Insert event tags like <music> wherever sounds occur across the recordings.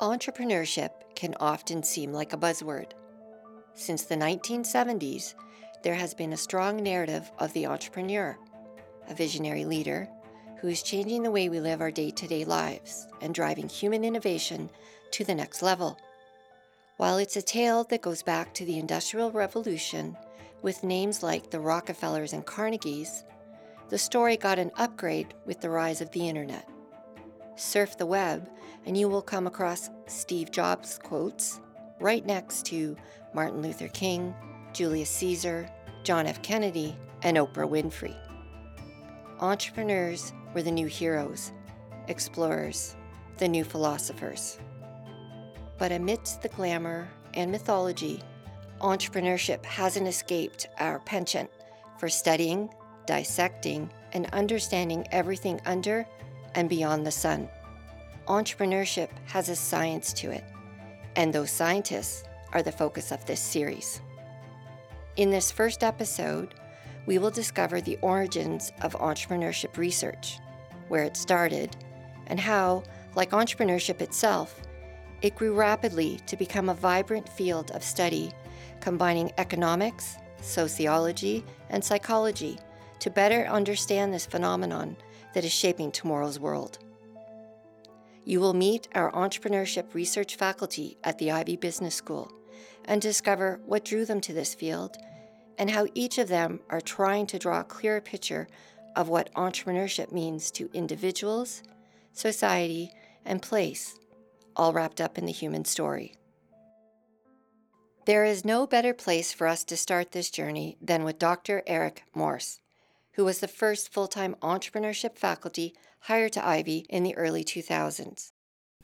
Entrepreneurship can often seem like a buzzword. Since the 1970s, there has been a strong narrative of the entrepreneur, a visionary leader who is changing the way we live our day to day lives and driving human innovation to the next level. While it's a tale that goes back to the Industrial Revolution with names like the Rockefellers and Carnegies, the story got an upgrade with the rise of the internet. Surf the web and you will come across Steve Jobs quotes right next to Martin Luther King, Julius Caesar, John F. Kennedy, and Oprah Winfrey. Entrepreneurs were the new heroes, explorers, the new philosophers. But amidst the glamour and mythology, entrepreneurship hasn't escaped our penchant for studying, dissecting, and understanding everything under and beyond the sun entrepreneurship has a science to it, and those scientists are the focus of this series. In this first episode, we will discover the origins of entrepreneurship research, where it started, and how, like entrepreneurship itself, it grew rapidly to become a vibrant field of study combining economics, sociology, and psychology to better understand this phenomenon that is shaping tomorrow's world. You will meet our entrepreneurship research faculty at the Ivey Business School and discover what drew them to this field and how each of them are trying to draw a clearer picture of what entrepreneurship means to individuals, society, and place, all wrapped up in the human story. There is no better place for us to start this journey than with Dr. Eric Morse who was the first full time entrepreneurship faculty hired to Ivey in the early 2000s.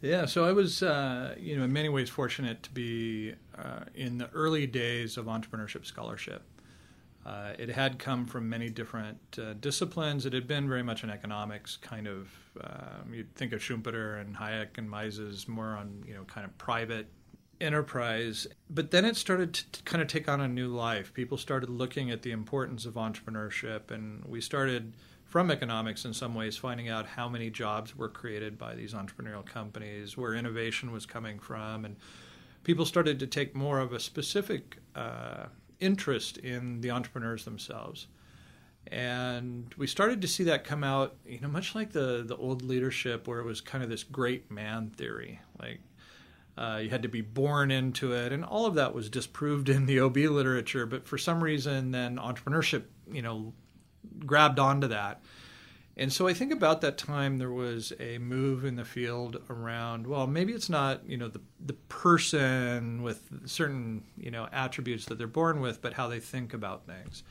Yeah, so I was, uh, you know, in many ways fortunate to be uh, in the early days of entrepreneurship scholarship. Uh, it had come from many different uh, disciplines. It had been very much an economics kind of. Um, you'd think of Schumpeter and Hayek and Mises more on, you know, kind of private enterprise. But then it started to kind of take on a new life. People started looking at the importance of entrepreneurship, and we started from economics in some ways finding out how many jobs were created by these entrepreneurial companies, where innovation was coming from, and people started to take more of a specific uh, interest in the entrepreneurs themselves. And we started to see that come out, you know, much like the the old leadership, where it was kind of this great man theory, like uh, you had to be born into it, and all of that was disproved <laughs> in the OB literature. But for some reason, then entrepreneurship, you know, grabbed onto that. And so I think about that time there was a move in the field around well maybe it's not you know the the person with certain you know attributes that they're born with but how they think about things.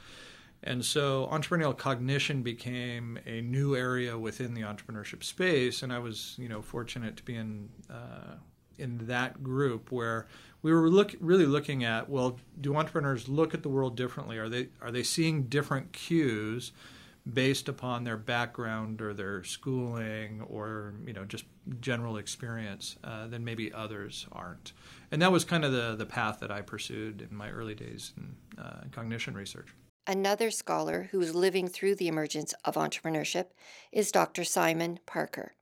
And so entrepreneurial cognition became a new area within the entrepreneurship space and I was you know fortunate to be in uh, in that group where we were look, really looking at well do entrepreneurs look at the world differently are they are they seeing different cues based upon their background or their schooling or you know just general experience uh, than maybe others aren't and that was kind of the the path that I pursued in my early days in uh, cognition research Another scholar who is living through the emergence of entrepreneurship is Dr. Simon Parker.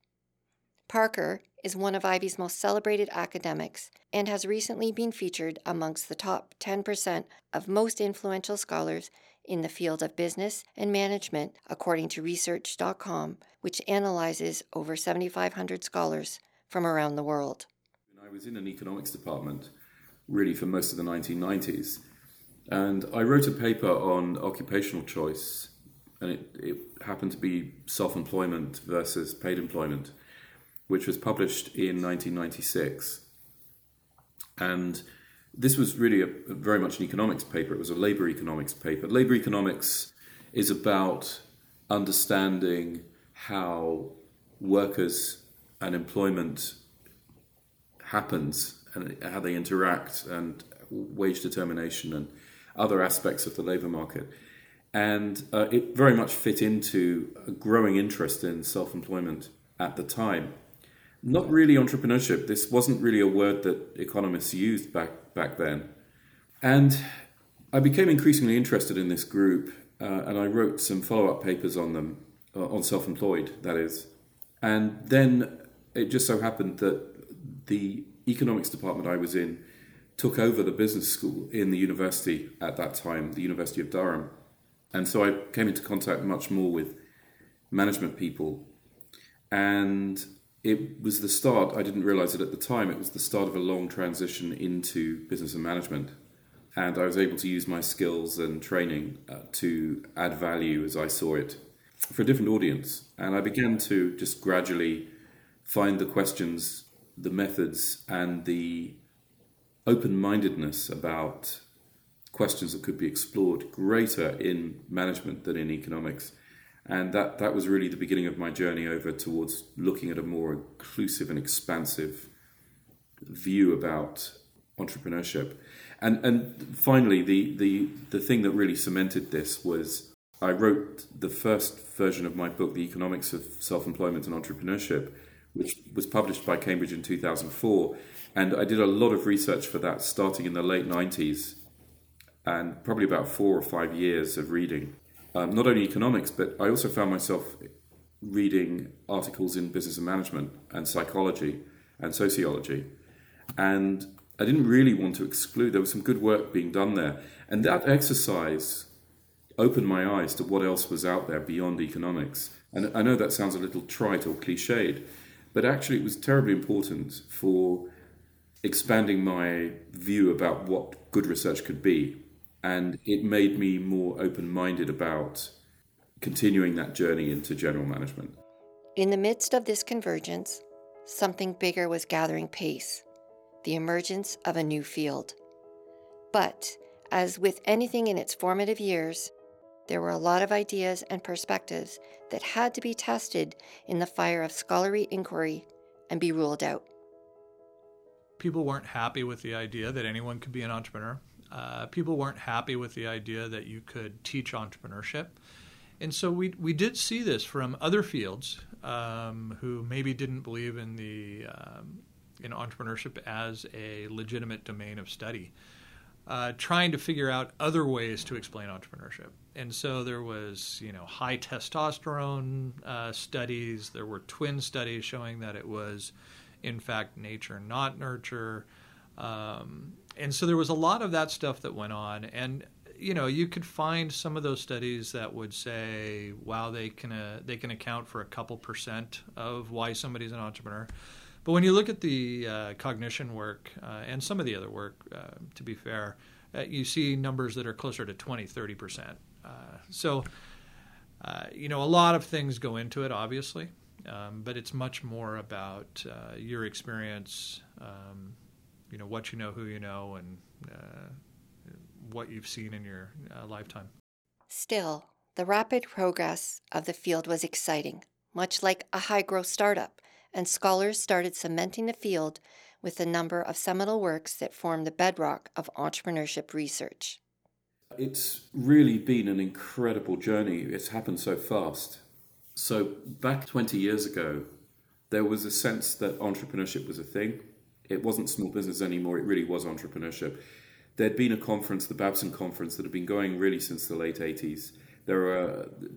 Parker is one of Ivey's most celebrated academics and has recently been featured amongst the top 10% of most influential scholars in the field of business and management, according to Research.com, which analyzes over 7,500 scholars from around the world. I was in an economics department really for most of the 1990s, and I wrote a paper on occupational choice, and it, it happened to be self employment versus paid employment which was published in 1996. And this was really a, a very much an economics paper. It was a labor economics paper. Labor economics is about understanding how workers and employment happens and how they interact and wage determination and other aspects of the labor market. And uh, it very much fit into a growing interest in self employment at the time not really entrepreneurship. This wasn't really a word that economists used back back then. And I became increasingly interested in this group, uh, and I wrote some follow up papers on them, uh, on self employed, that is. And then it just so happened that the economics department I was in took over the business school in the university at that time, the University of Durham. And so I came into contact much more with management people. And it was the start, I didn't realize it at the time, it was the start of a long transition into business and management. And I was able to use my skills and training uh, to add value as I saw it for a different audience. And I began to just gradually find the questions, the methods, and the open mindedness about questions that could be explored greater in management than in economics. And that, that was really the beginning of my journey over towards looking at a more inclusive and expansive view about entrepreneurship. And, and finally, the, the, the thing that really cemented this was I wrote the first version of my book, The Economics of Self Employment and Entrepreneurship, which was published by Cambridge in 2004. And I did a lot of research for that starting in the late 90s and probably about four or five years of reading. Um, not only economics, but I also found myself reading articles in business and management and psychology and sociology. And I didn't really want to exclude, there was some good work being done there. And that exercise opened my eyes to what else was out there beyond economics. And I know that sounds a little trite or cliched, but actually it was terribly important for expanding my view about what good research could be. And it made me more open minded about continuing that journey into general management. In the midst of this convergence, something bigger was gathering pace the emergence of a new field. But, as with anything in its formative years, there were a lot of ideas and perspectives that had to be tested in the fire of scholarly inquiry and be ruled out people weren't happy with the idea that anyone could be an entrepreneur. Uh, people weren't happy with the idea that you could teach entrepreneurship. And so we, we did see this from other fields um, who maybe didn't believe in the um, in entrepreneurship as a legitimate domain of study, uh, trying to figure out other ways to explain entrepreneurship. And so there was you know high testosterone uh, studies. There were twin studies showing that it was in fact nature, not nurture. Um, and so there was a lot of that stuff that went on. And you know, you could find some of those studies that would say, "Wow, they can uh, they can account for a couple percent of why somebody's an entrepreneur." But when you look at the uh, cognition work uh, and some of the other work, uh, to be fair, uh, you see numbers that are closer to 20, 30 percent. Uh, so, you know, a lot of things go into it, obviously. Um, but it's much more about your experience, um, you know, what you know, who you know, and uh, what you've seen in your uh, lifetime. Still, the rapid progress of the field was exciting, much like a high growth startup, and scholars started cementing the field with a number of seminal works that form the bedrock of entrepreneurship research. It's really been an incredible journey. It's happened so fast. So, back 20 years ago, there was a sense that entrepreneurship was a thing. It wasn't small business anymore, it really was entrepreneurship. There'd been a conference, the Babson Conference, that had been going really since the late 80s. There were uh,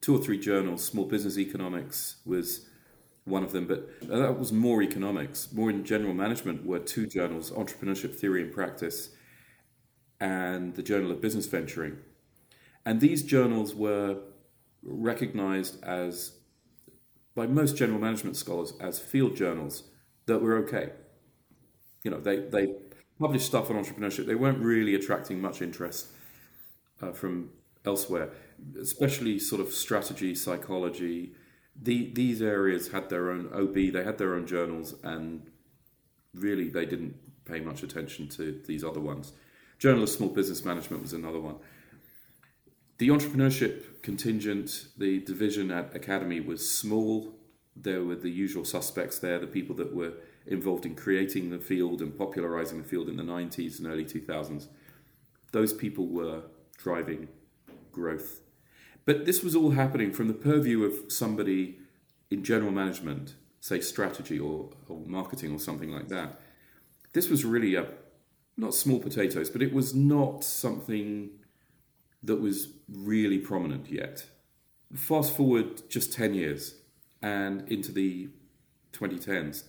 two or three journals, Small Business Economics was one of them, but that was more economics. More in general management were two journals Entrepreneurship Theory and Practice and the Journal of Business Venturing. And these journals were recognized as, by most general management scholars, as field journals that were okay. You know, they, they published stuff on entrepreneurship. They weren't really attracting much interest uh, from elsewhere, especially sort of strategy, psychology. The, these areas had their own OB, they had their own journals, and really they didn't pay much attention to these other ones. Journal of Small Business Management was another one. The entrepreneurship contingent, the division at Academy was small. There were the usual suspects there, the people that were involved in creating the field and popularizing the field in the 90s and early 2000s. Those people were driving growth. But this was all happening from the purview of somebody in general management, say strategy or, or marketing or something like that. This was really a not small potatoes, but it was not something that was really prominent yet. Fast forward just 10 years and into the 2010s,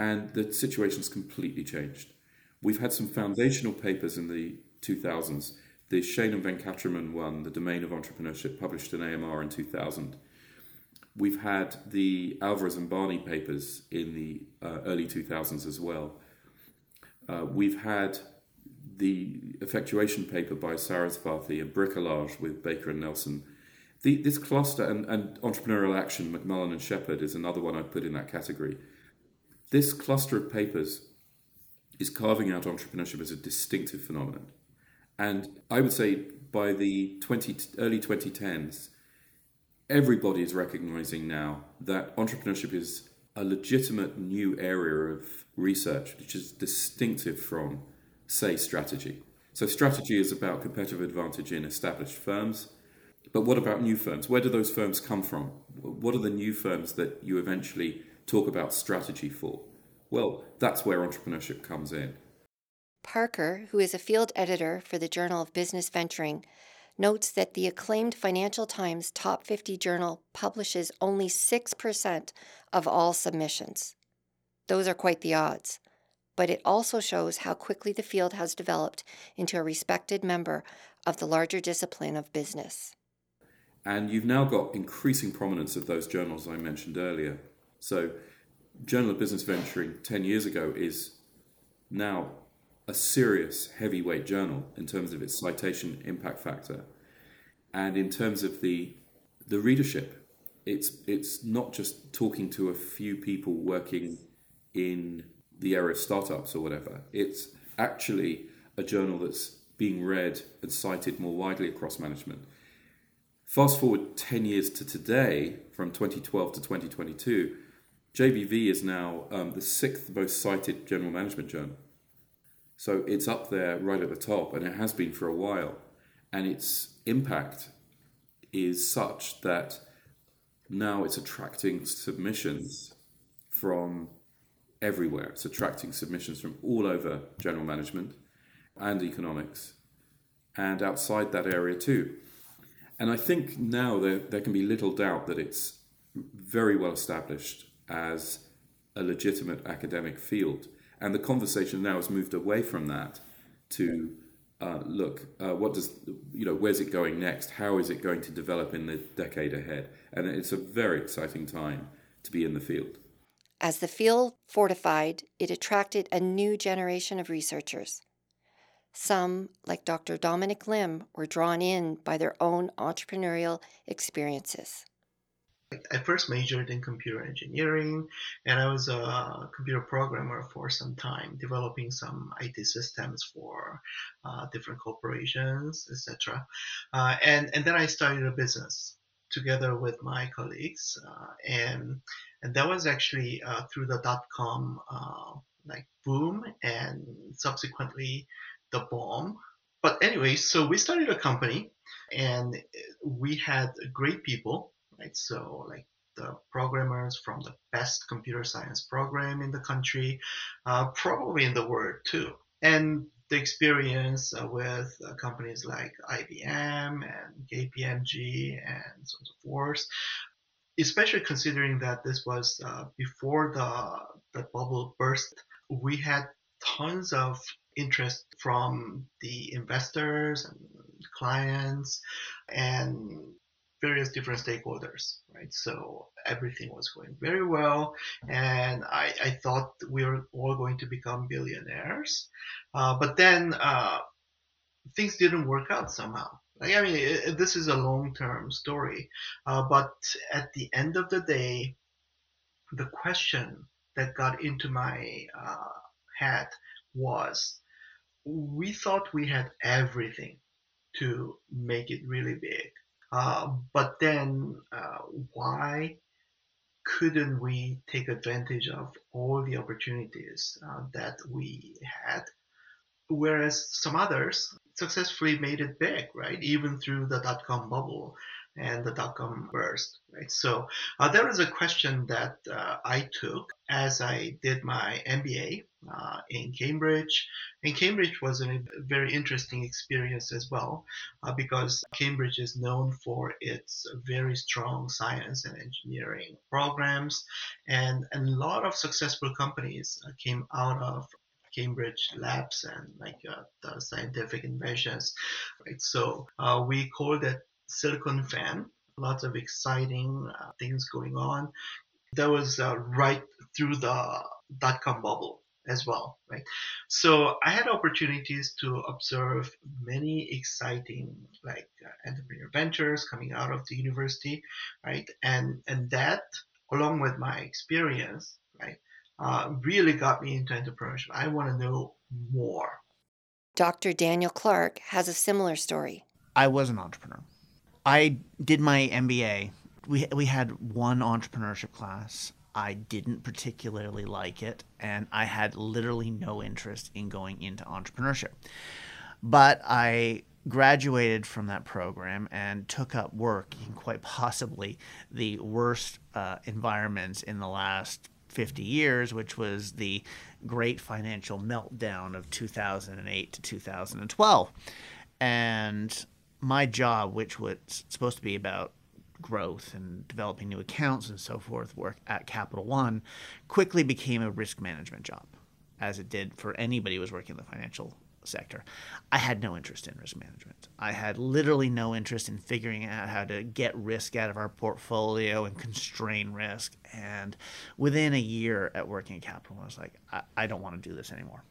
And the situation's completely changed. We've had some foundational papers in the 2000s. The Shane and Venkataraman one, The Domain of Entrepreneurship, published in AMR in 2000. We've had the Alvarez and Barney papers in the uh, early 2000s as well. Uh, we've had the effectuation paper by Sarasvathy and Bricolage with Baker and Nelson. The, this cluster and, and entrepreneurial action, McMullen and Shepherd is another one I'd put in that category. This cluster of papers is carving out entrepreneurship as a distinctive phenomenon. And I would say by the 20, early 2010s, everybody is recognizing now that entrepreneurship is a legitimate new area of research which is distinctive from say strategy. So strategy is about competitive advantage in established firms. But what about new firms? Where do those firms come from? What are the new firms that you eventually talk about strategy for? Well, that's where entrepreneurship comes in. Parker, who is a field editor for the Journal of Business Venturing, notes that the acclaimed Financial Times Top 50 journal publishes only 6% of all submissions. Those are quite the odds but it also shows how quickly the field has developed into a respected member of the larger discipline of business. And you've now got increasing prominence of those journals I mentioned earlier. So, Journal of Business Venturing 10 years ago is now a serious heavyweight journal in terms of its citation impact factor and in terms of the the readership it's it's not just talking to a few people working in the area of startups or whatever. It's actually a journal that's being read and cited more widely across management. Fast forward 10 years to today, from 2012 to 2022, JBV is now um, the sixth most cited general management journal. So it's up there right at the top, and it has been for a while. And its impact is such that now it's attracting submissions from everywhere. It's attracting submissions from all over general management and economics and outside that area too. And I think now there, there can be little doubt that it's very well established as a legitimate academic field. And the conversation now has moved away from that to uh, look, uh, what does, you know, where's it going next? How is it going to develop in the decade ahead? And it's a very exciting time to be in the field. As the field fortified, it attracted a new generation of researchers. Some, like Dr. Dominic Lim, were drawn in by their own entrepreneurial experiences. I first majored in computer engineering, and I was a computer programmer for some time, developing some IT systems for uh, different corporations, etc. Uh, and and then I started a business together with my colleagues, uh, and and that was actually uh, through the dot com uh, like boom and subsequently the bomb. But anyway, so we started a company and we had great people, right? So like the programmers from the best computer science program in the country, uh, probably in the world too. And the experience uh, with uh, companies like IBM and KPMG and so on and so forth especially considering that this was uh, before the the bubble burst, we had tons of interest from the investors and clients and various different stakeholders, right? So everything was going very well, and I, I thought we were all going to become billionaires. Uh, but then uh, things didn't work out somehow. Like, I mean, it, this is a long term story, uh, but at the end of the day, the question that got into my uh, head was we thought we had everything to make it really big. Uh, but then, uh, why couldn't we take advantage of all the opportunities uh, that we had? Whereas some others successfully made it big, right? Even through the dot com bubble. and the dot com burst, right? So uh, there was a question that uh, I took as I did my MBA uh, in Cambridge. And Cambridge was a very interesting experience as well, uh, because Cambridge is known for its very strong science and engineering programs, and, a lot of successful companies uh, came out of Cambridge labs and like uh, the scientific inventions, right? So uh, we called it Silicon Fen. Lots of exciting uh, things going on. That was uh, right through the dot com bubble as well, right? So I had opportunities to observe many exciting like uh, entrepreneur ventures coming out of the university, right? And and that along with my experience, right, uh, really got me into entrepreneurship. I want to know more. Dr. Daniel Clark has a similar story. I was an entrepreneur. I did my MBA. We, we had one entrepreneurship class. I didn't particularly like it, and I had literally no interest in going into entrepreneurship. But I graduated from that program and took up work in quite possibly the worst uh, environments in the last 50 years, which was the great financial meltdown of 2008 to 2012. And my job, which was supposed to be about growth and developing new accounts and so forth, work at Capital One, quickly became a risk management job, as it did for anybody who was working in the financial sector. I had no interest in risk management. I had literally no interest in figuring out how to get risk out of our portfolio and constrain risk. And within a year at working at Capital, One I was like, I, I don't want to do this anymore.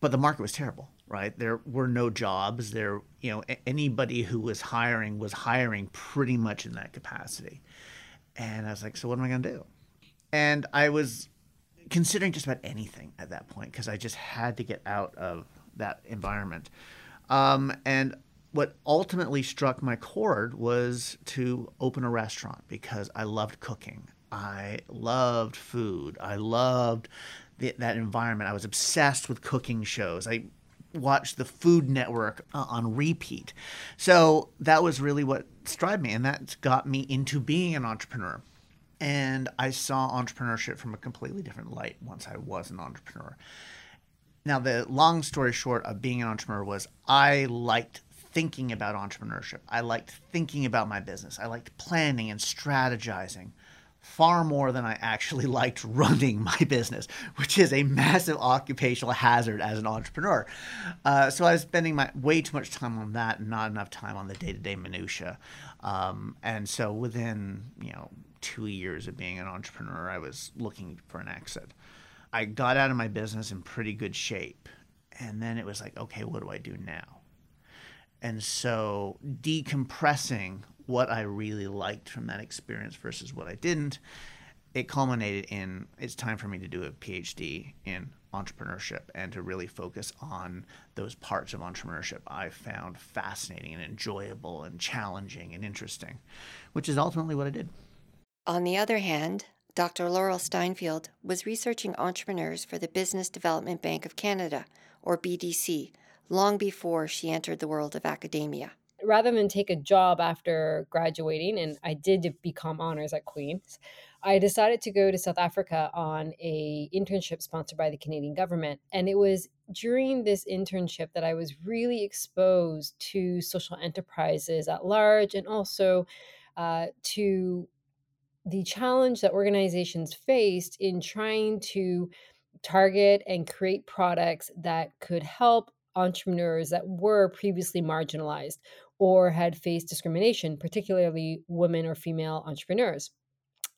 But the market was terrible, right? There were no jobs. There, you know, anybody who was hiring was hiring pretty much in that capacity. And I was like, so what am I going to do? And I was considering just about anything at that point because I just had to get out of that environment. Um, and what ultimately struck my chord was to open a restaurant because I loved cooking. I loved food. I loved the, that environment. I was obsessed with cooking shows. I watched the Food Network uh, on repeat. So that was really what struck me, and that got me into being an entrepreneur. And I saw entrepreneurship from a completely different light once I was an entrepreneur. Now, the long story short of being an entrepreneur was I liked thinking about entrepreneurship. I liked thinking about my business. I liked planning and strategizing far more than I actually <laughs> liked running my business, which is a massive occupational hazard as an entrepreneur. Uh, so I was spending my way too much time on that and not enough time on the day-to-day minutia. Um, and so within you know two years of being an entrepreneur, I was looking for an exit. I got out of my business in pretty good shape. And then it was like, okay, what do I do now? And so decompressing what I really liked from that experience versus what I didn't, it culminated in it's time for me to do a PhD in entrepreneurship and to really focus on those parts of entrepreneurship I found fascinating and enjoyable and challenging and interesting, which is ultimately what I did. On the other hand, Dr. Laurel Steinfield was researching entrepreneurs for the Business Development Bank of Canada, or BDC, long before she entered the world of academia. Rather than take a job after graduating, and I did become honors at Queen's, I decided to go to South Africa on a internship sponsored by the Canadian government. And it was during this internship that I was really exposed to social enterprises at large and also uh, to the challenge that organizations faced in trying to target and create products that could help entrepreneurs that were previously marginalized or had faced discrimination, particularly women or female entrepreneurs.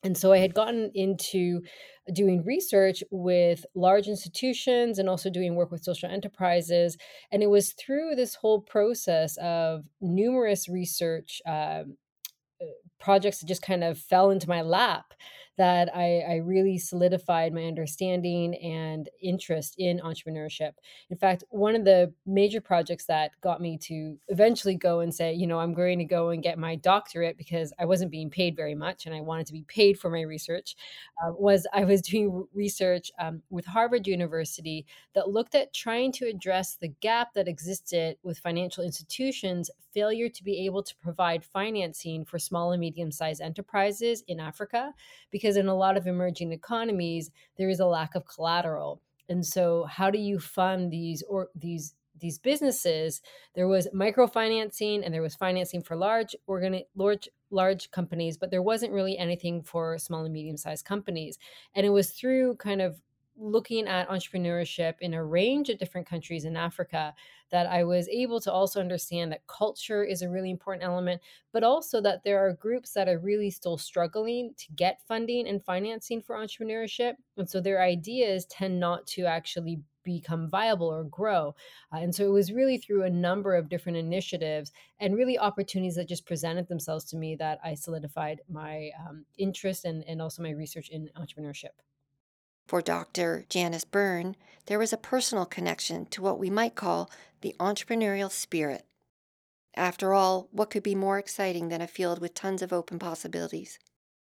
And so I had gotten into doing research with large institutions and also doing work with social enterprises. And it was through this whole process of numerous research um, projects that just kind of fell into my lap that I, I really solidified my understanding and interest in entrepreneurship. In fact, one of the major projects that got me to eventually go and say, you know, I'm going to go and get my doctorate because I wasn't being paid very much and I wanted to be paid for my research uh, was I was <laughs> doing research um, with Harvard University that looked at trying to address the gap that existed with financial institutions' failure to be able to provide financing for small and medium sized enterprises in Africa, because in a lot of emerging economies, there is a lack of collateral. And so, how do you fund these or these these businesses? There was microfinancing and there was financing for large organi- large large companies, but there wasn't really anything for small and medium sized companies. And it was through kind of looking at entrepreneurship in a range of different countries in Africa that I was able to also understand that culture is a really important element, but also that there are groups that are really still struggling to get funding and financing for entrepreneurship. And so their ideas tend not to actually become viable or grow. Uh, and so it was really through a number of different initiatives and really opportunities that just presented themselves to me that I solidified my um, interest and, and also my research in entrepreneurship. For Dr. Janice Byrne, there was a personal connection to what we might call the entrepreneurial spirit. After all, what could be more exciting than a field with tons of open possibilities,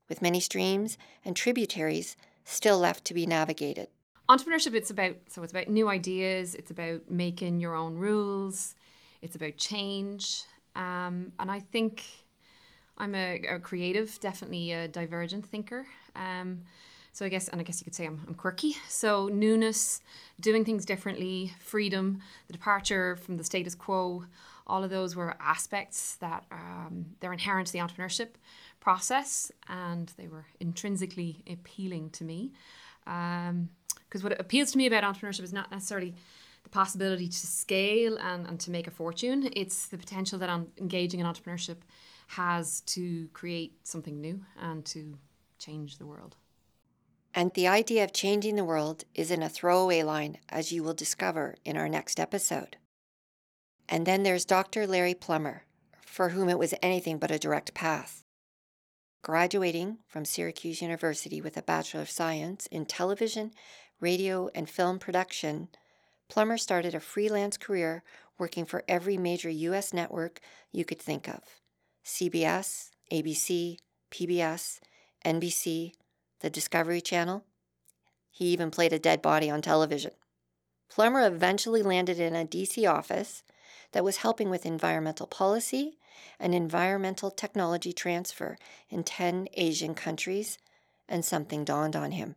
with many streams and tributaries still left to be navigated? Entrepreneurship it's about so it's about new ideas, it's about making your own rules, it's about change. Um, and I think I'm a, a, creative, definitely a divergent thinker. Um, so I guess, and I guess you could say I'm, I'm quirky. So newness, doing things differently, freedom, the departure from the status quo, all of those were aspects that um, they're inherent to the entrepreneurship process, and they were intrinsically appealing to me. Because um, what appeals to me about entrepreneurship is not necessarily the possibility to scale and, and to make a fortune. It's the potential that on engaging in entrepreneurship has to create something new and to change the world. And the idea of changing the world is in a throwaway line, as you will discover in our next episode. And then there's Dr. Larry Plummer, for whom it was anything but a direct path. Graduating from Syracuse University with a Bachelor of Science in television, radio, and film production, Plummer started a freelance career working for every major U.S. network you could think of CBS, ABC, PBS, NBC, the Discovery Channel. He even played a dead body on television. Plummer eventually landed in a DC office that was helping with environmental policy and environmental technology transfer in 10 Asian countries, and something dawned on him.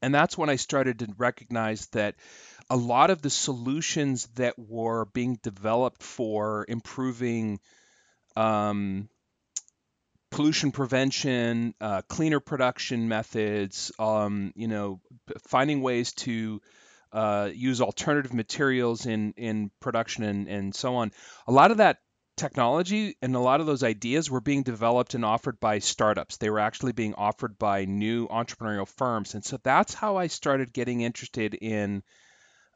And that's when I started to recognize that a lot of the solutions that were being developed for improving um, pollution prevention, uh, cleaner production methods, um, you know, finding ways to uh, use alternative materials in in production and, and so on. A lot of that technology and a lot of those ideas were being developed and offered by startups. They were actually being offered by new entrepreneurial firms, and so that's how I started getting interested in.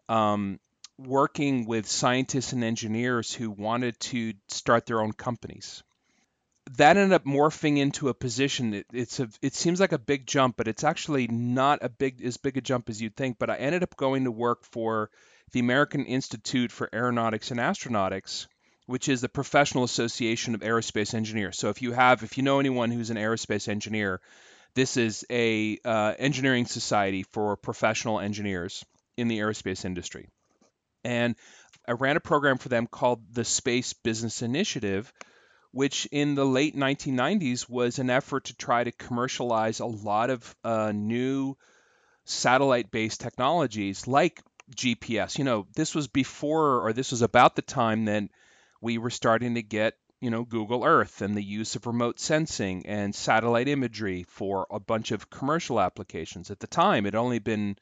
Um, working with scientists and engineers who wanted to start their own companies that ended up morphing into a position. It, it's a, it seems like a big jump, but it's actually not a big as big a jump as you'd think. But I ended up going to work for the American Institute for Aeronautics and Astronautics, which is the professional association of aerospace engineers. So if you have, if you know anyone who's an aerospace engineer, this is a uh, engineering society for professional engineers in the aerospace industry. And I ran a program for them called the Space Business Initiative, which in the late 1990s was an effort to try to commercialize a lot of uh, new satellite based technologies like GPS. You know, this was before or this was about the time that we were starting to get, you know, Google Earth and the use of remote sensing and satellite imagery for a bunch of commercial applications. At the time, it only been,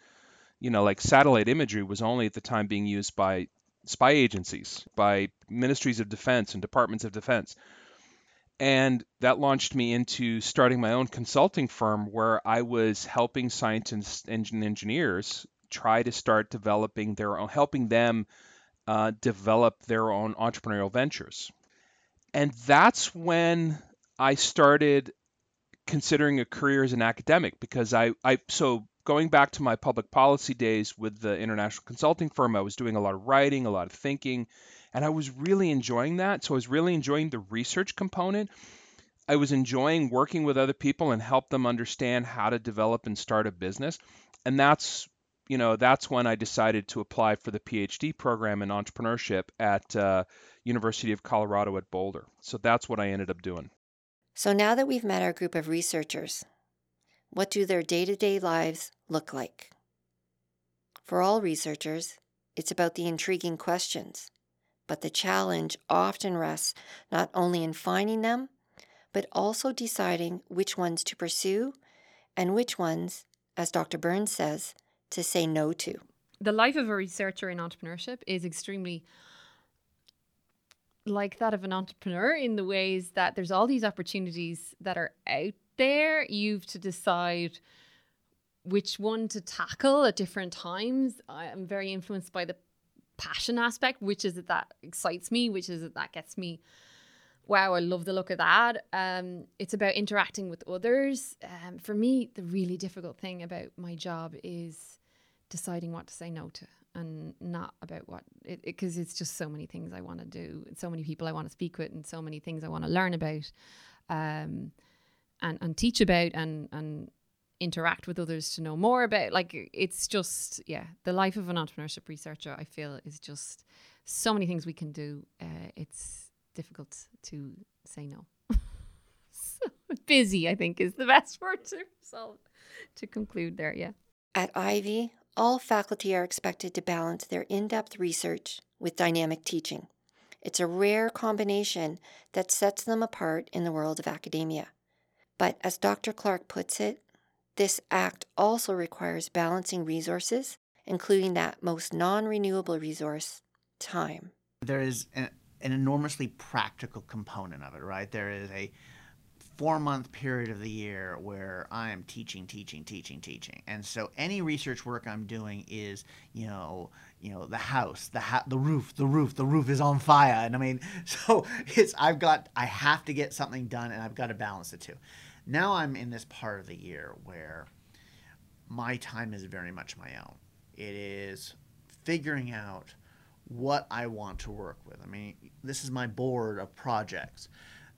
you know, like satellite imagery was only at the time being used by spy agencies, by ministries of defense and departments of defense. And that launched me into starting my own consulting firm where I was helping scientists and engineers try to start developing their own, helping them uh, develop their own entrepreneurial ventures. And that's when I started considering a career as an academic because I, I so going back to my public policy days with the international consulting firm, I was doing a lot of writing, a lot of thinking, and I was really enjoying that. So I was really enjoying the research component. I was enjoying working with other people and help them understand how to develop and start a business. And that's you know that's when I decided to apply for the PhD program in entrepreneurship at uh, University of Colorado at Boulder. So that's what I ended up doing. So now that we've met our group of researchers, what do their day to day lives look like? For all researchers, it's about the intriguing questions, but the challenge often rests not only in finding them, but also deciding which ones to pursue and which ones, as Dr. Byrne says, to say no to. The life of a researcher in entrepreneurship is extremely like that of an entrepreneur in the ways that there's all these opportunities that are out there. You've to decide which one to tackle at different times. I am very influenced by the passion aspect, which is it that excites me, which is it that gets me. Wow, I love the look of that. Um, it's about interacting with others. Um, for me, the really difficult thing about my job is deciding what to say no to and not about what it because it, it's just so many things I want to do, and so many people I want to speak with, and so many things I want to learn about, um, and and teach about, and and interact with others to know more about. Like it's just yeah, the life of an entrepreneurship researcher I feel is just so many things we can do. Uh, it's difficult to say no. so <laughs> busy, I think, is the <laughs> best word to solve to conclude there. Yeah. At Ivey all faculty are expected to balance their in depth research with dynamic teaching. It's a rare combination that sets them apart in the world of academia. But as Dr. Clark puts it, this act also requires balancing resources, including that most non renewable resource, time. There is an, an enormously practical component of it, right? There is a four month period of the year where I am teaching, teaching, teaching, teaching. And so any research work I'm doing is, you know, you know, the house, the ha- the roof, the roof, the roof is on fire. And I mean, <laughs> so it's I've got I have to get something done and I've got to balance the two. Now I'm in this part of the year where my time is very much my own. It is figuring out what I want to work with. I mean, this is my board of projects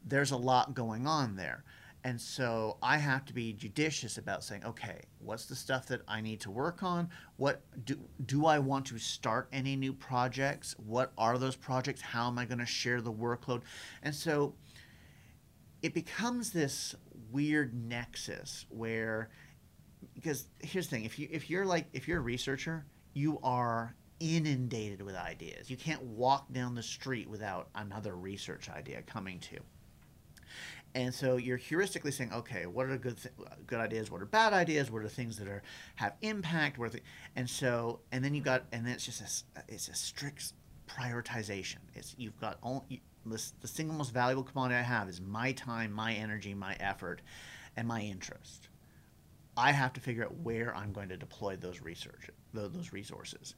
there's a lot going on there. And so I have to be judicious about saying, okay, what's the stuff that I need to work on? What do do I want to start any new projects? What are those projects? How am I going to share the workload? And so it becomes this weird nexus where because here's the thing, if you if you're like if you're a researcher, you are inundated with ideas. You can't walk down the street without another research idea coming to. And so you're heuristically saying, okay, what are good th- good ideas? What are bad ideas? What are things that are have impact? What th- and so and then you got and then it's just a it's a strict prioritization. It's you've got only the, the single most valuable commodity I have is my time, my energy, my effort, and my interest. I have to figure out where I'm going to deploy those research those resources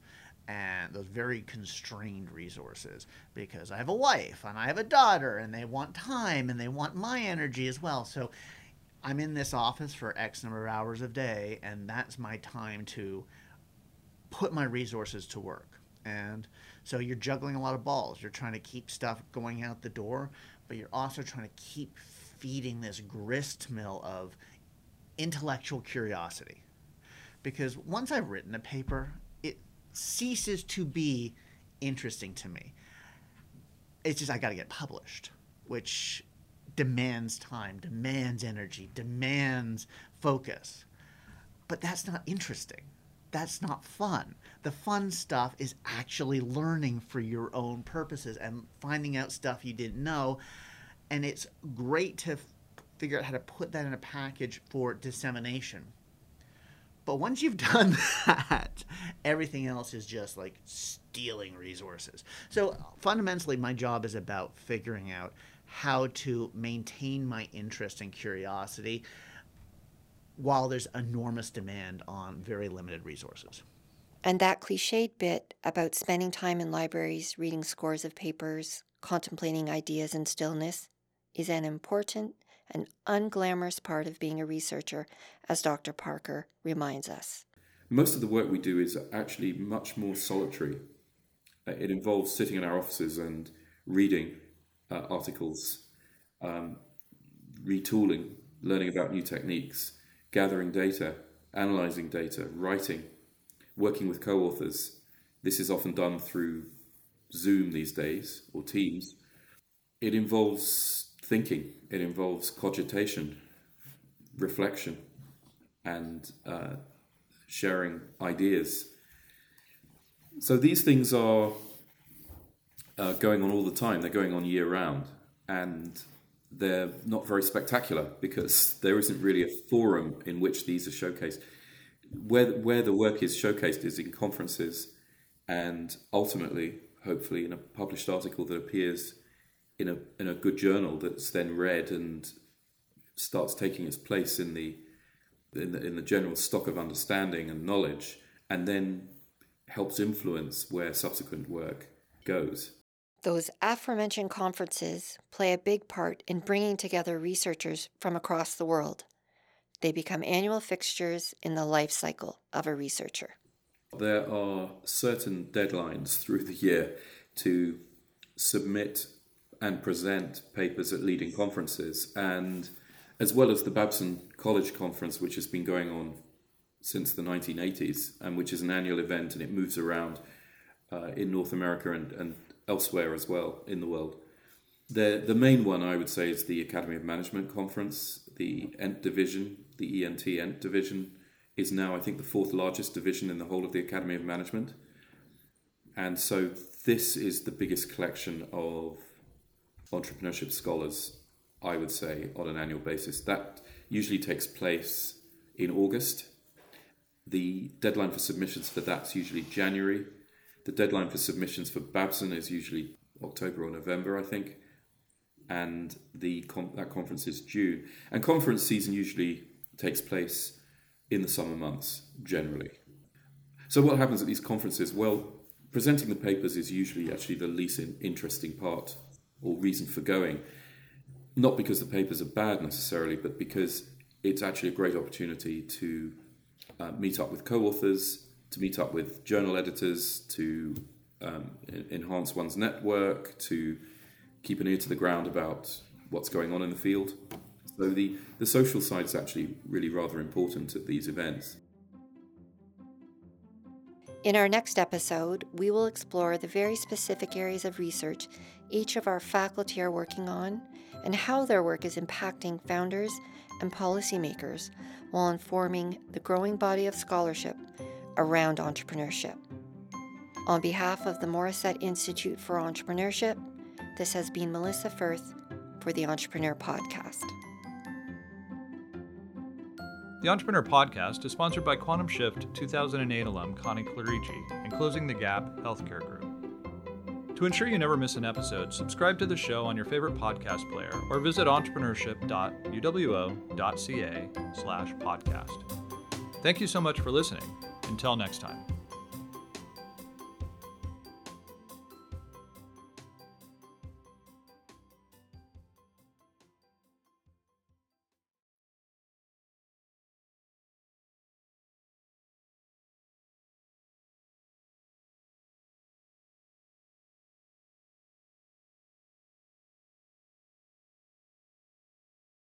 and those very constrained resources because I have a wife and I have a daughter and they want time and they want my energy as well. So I'm in this office for X number of hours a day and that's my time to put my resources to work. And so you're juggling a lot of balls. You're trying to keep stuff going out the door, but you're also trying to keep feeding this grist mill of intellectual curiosity. Because once I've written a paper, it ceases to be interesting to me. It's just I got to get published, which demands time, demands energy, demands focus. But that's not interesting. That's not fun. The fun stuff is actually learning for your own purposes and finding out stuff you didn't know. And it's great to f- figure out how to put that in a package for dissemination but once you've <laughs> done that, everything else is just like stealing resources. So fundamentally, my job is about figuring out how to maintain my interest and curiosity while there's enormous demand on very limited resources. And that cliched bit about spending time in libraries, reading scores of papers, contemplating ideas in stillness, is an important and unglamorous part of being a researcher, as Dr. Parker reminds us. Most of the work we do is actually much more solitary. Uh, it involves sitting in our offices and reading uh, articles, um, retooling, learning about new techniques, gathering data, analyzing data, writing, working with co authors. This is often done through Zoom these days or Teams. It involves thinking, it involves cogitation, reflection, and uh, sharing ideas. So these things are uh, going on all the time. They're going on year round, and they're not very spectacular because <laughs> there isn't really a forum in which these are showcased. Where where the work is showcased is in conferences, and ultimately, hopefully, in a published article that appears in a in a good journal that's then read and starts taking its place in the in the, in the general stock of understanding and knowledge, and then helps influence where subsequent work goes. Those aforementioned conferences play a big part in bringing together researchers from across the world. They become annual fixtures in the life cycle of a researcher. There are certain deadlines through the year to submit and present papers at leading conferences, and as well as the Babson College Conference, which has been going on since the 1980s, and which is an annual event and it moves around uh, in North America and, and elsewhere as well in the world. The, the main one I would say is the Academy of Management Conference, the ENT division, the ENT ENT division is now, I think, the fourth largest division in the whole of the Academy of Management. And so this is the biggest collection of entrepreneurship scholars, I would say, on an annual basis. That usually takes place in August. The deadline for submissions for that's usually January. The deadline for submissions for Babson is usually October or November, I think. And the that conference is June. And conference season usually takes place in the summer months, generally. So, what happens at these conferences? Well, presenting the papers is usually actually the least interesting part or reason for going. Not because the papers are bad necessarily, but because it's actually a great opportunity to uh, meet up with co authors, to meet up with journal editors, to um, enhance one's network, to keep an ear to the ground about what's going on in the field. So the, the social side is actually really rather important at these events. In our next episode, we will explore the very specific areas of research each of our faculty are working on and how their work is impacting founders and policymakers while informing the growing body of scholarship around entrepreneurship. On behalf of the Morrissette Institute for Entrepreneurship, this has been Melissa Firth for the Entrepreneur Podcast. The Entrepreneur Podcast is sponsored by Quantum Shift 2008 alum Connie Clerici and Closing the Gap Healthcare Group. To ensure you never miss an episode, subscribe to the show on your favorite podcast player or visit entrepreneurship.uwo.ca slash podcast. Thank you so much for listening. Until next time.